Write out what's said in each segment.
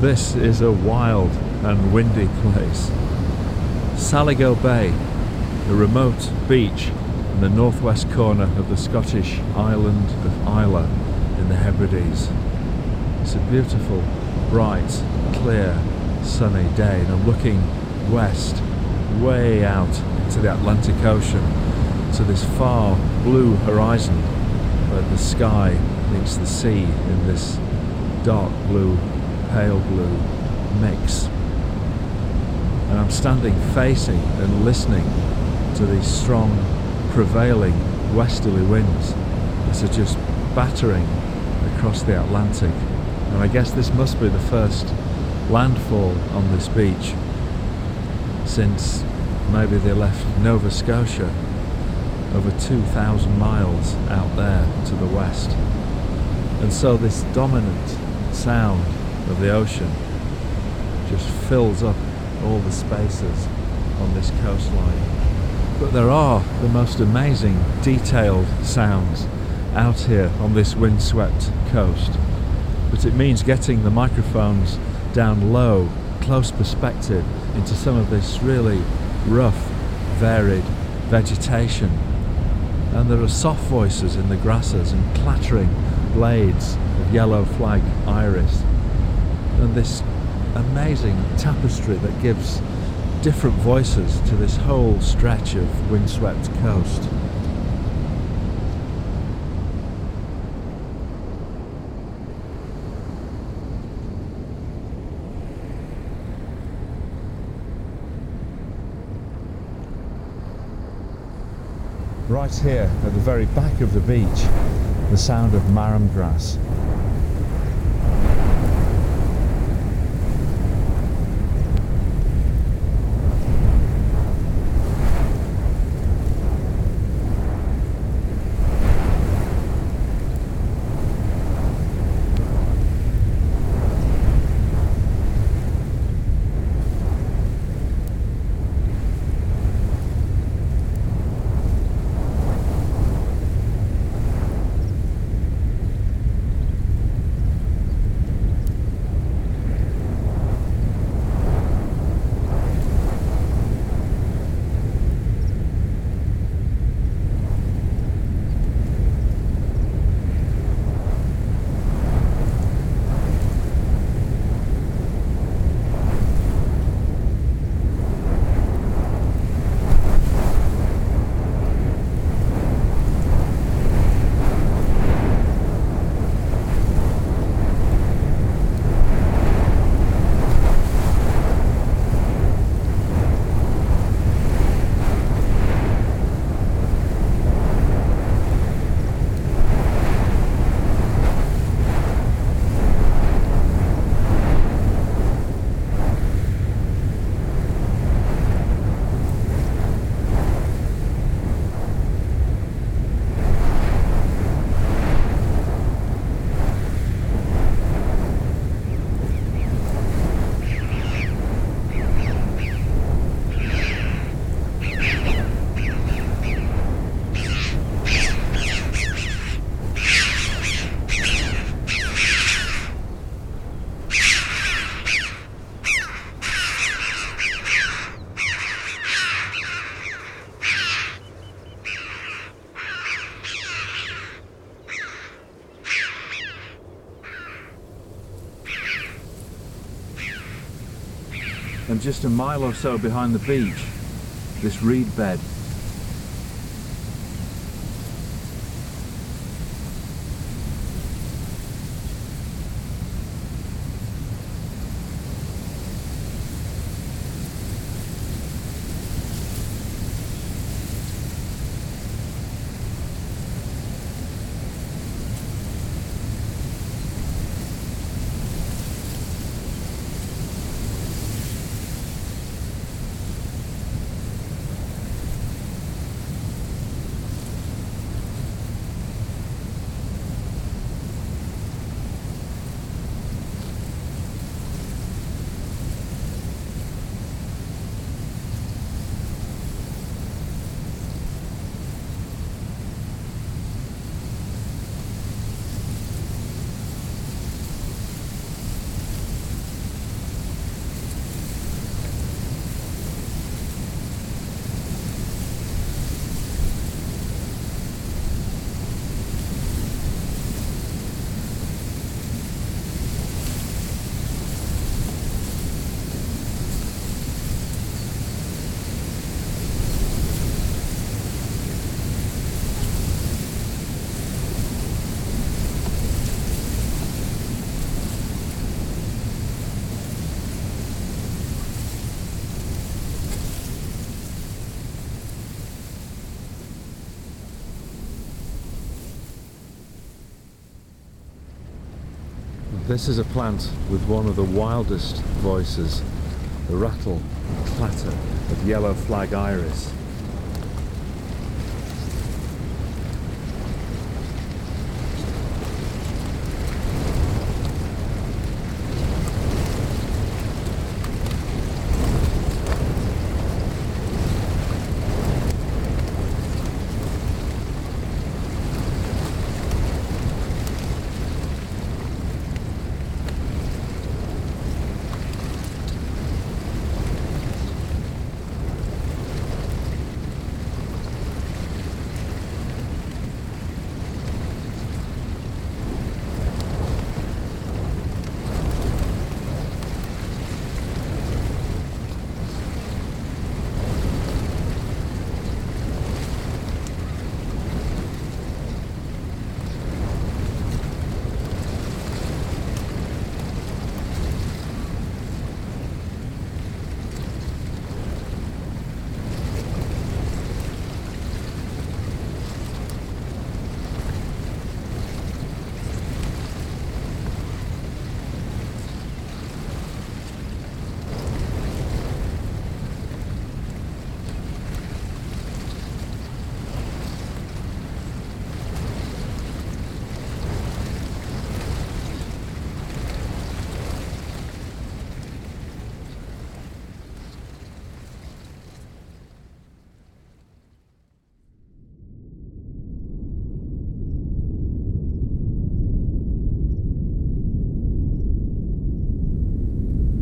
This is a wild and windy place. Saligo Bay, a remote beach in the northwest corner of the Scottish island of Islay in the Hebrides. It's a beautiful, bright, clear, sunny day, and I'm looking west, way out into the Atlantic Ocean, to this far blue horizon where the sky meets the sea in this dark blue, pale blue mix. And I'm standing facing and listening to these strong prevailing westerly winds that are just battering across the Atlantic. And I guess this must be the first landfall on this beach since maybe they left Nova Scotia over 2,000 miles out there to the west. And so this dominant sound of the ocean just fills up all the spaces on this coastline. But there are the most amazing detailed sounds out here on this windswept coast. But it means getting the microphones down low, close perspective into some of this really rough, varied vegetation. And there are soft voices in the grasses and clattering blades of yellow flag iris. And this amazing tapestry that gives different voices to this whole stretch of windswept coast. Right here at the very back of the beach, the sound of marram grass and just a mile or so behind the beach, this reed bed This is a plant with one of the wildest voices, the rattle and clatter of yellow flag iris.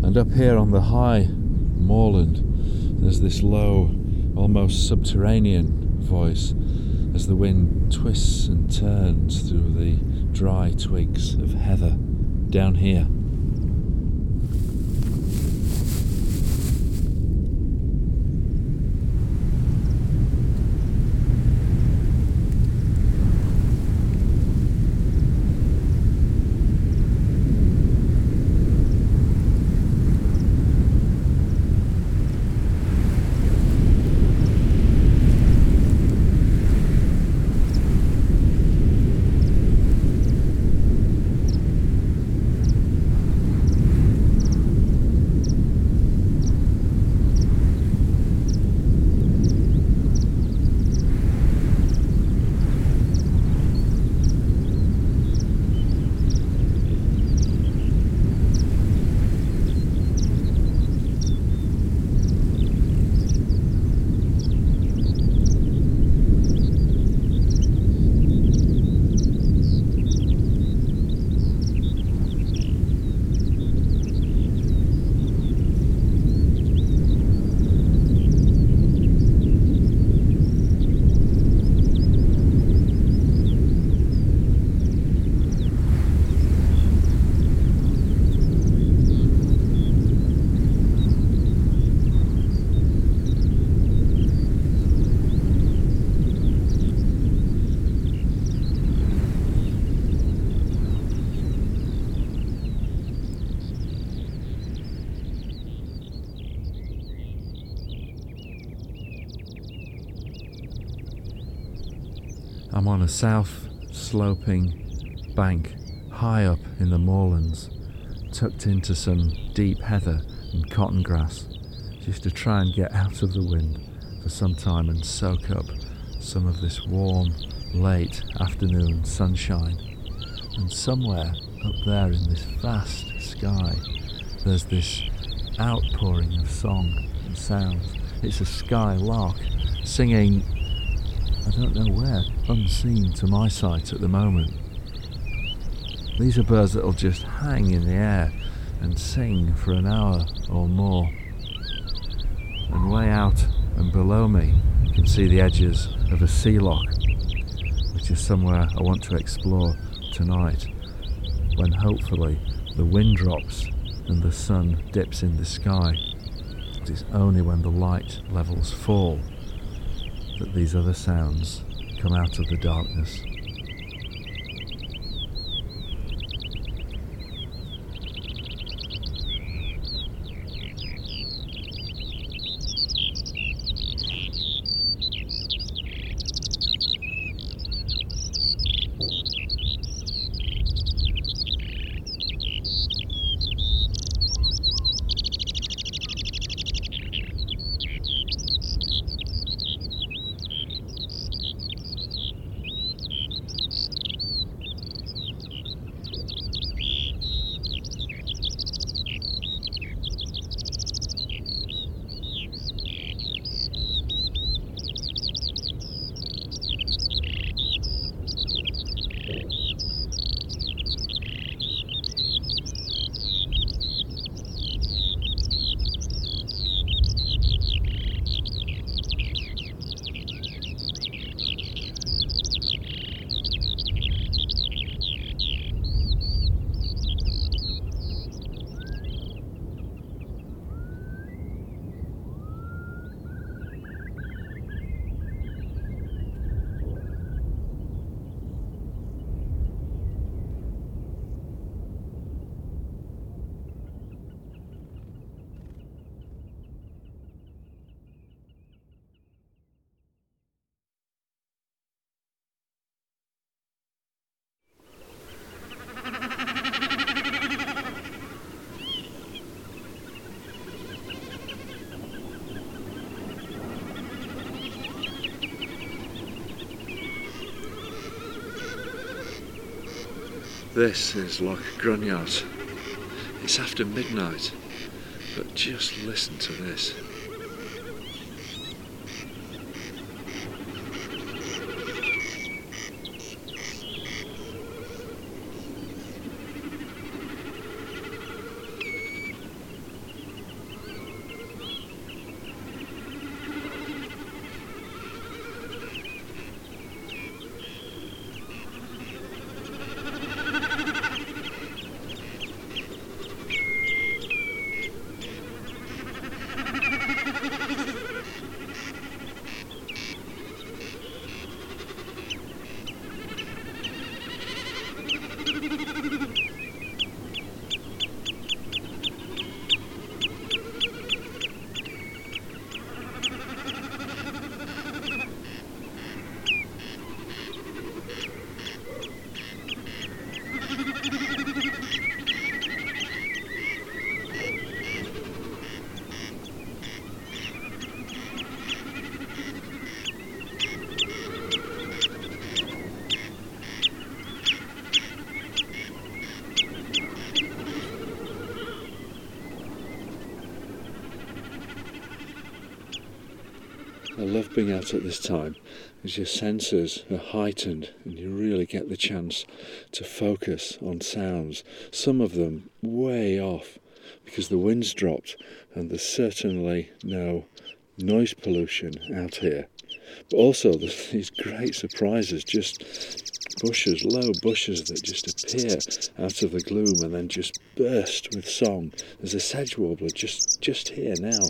And up here on the high moorland, there's this low, almost subterranean voice as the wind twists and turns through the dry twigs of heather down here. I'm on a south sloping bank high up in the moorlands, tucked into some deep heather and cotton grass, just to try and get out of the wind for some time and soak up some of this warm, late afternoon sunshine. And somewhere up there in this vast sky, there's this outpouring of song and sound. It's a sky lark singing I don't know where, unseen to my sight at the moment. These are birds that'll just hang in the air and sing for an hour or more. And way out and below me, you can see the edges of a sea loch, which is somewhere I want to explore tonight, when hopefully the wind drops and the sun dips in the sky. It is only when the light levels fall that these other sounds come out of the darkness. This is Loch Gruinart. It's after midnight, but just listen to this. I being out at this time because your senses are heightened and you really get the chance to focus on sounds. Some of them way off because the wind's dropped and there's certainly no noise pollution out here. But also there's these great surprises, just bushes, low bushes that just appear out of the gloom and then just burst with song. There's a sedge warbler just just here now.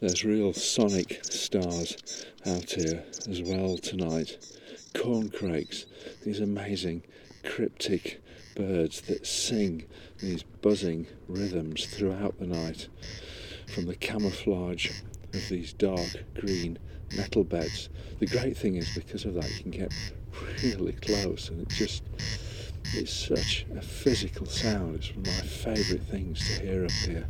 There's real sonic stars out here as well tonight. Corncrakes, these amazing cryptic birds that sing these buzzing rhythms throughout the night from the camouflage of these dark green metal beds. The great thing is because of that you can get really close and it just it's such a physical sound. It's one of my favourite things to hear up here.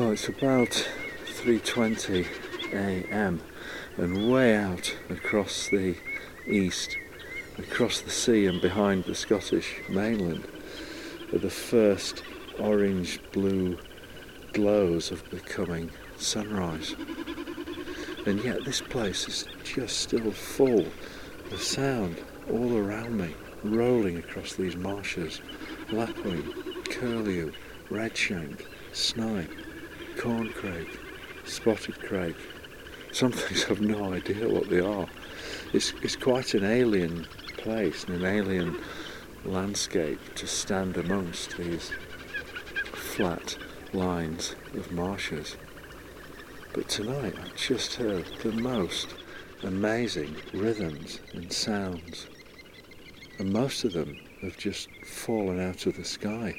Well, it's about 3:20 a.m. and way out across the east, across the sea and behind the Scottish mainland, are the first orange-blue glows of the coming sunrise. And yet this place is just still full of sound all around me, rolling across these marshes, lapwing, curlew, redshank, snipe, corncrake, spotted crake. Some things I've no idea what they are. It's, it's quite an alien place and an alien landscape to stand amongst these flat lines of marshes. But tonight I've just heard the most amazing rhythms and sounds. And most of them have just fallen out of the sky.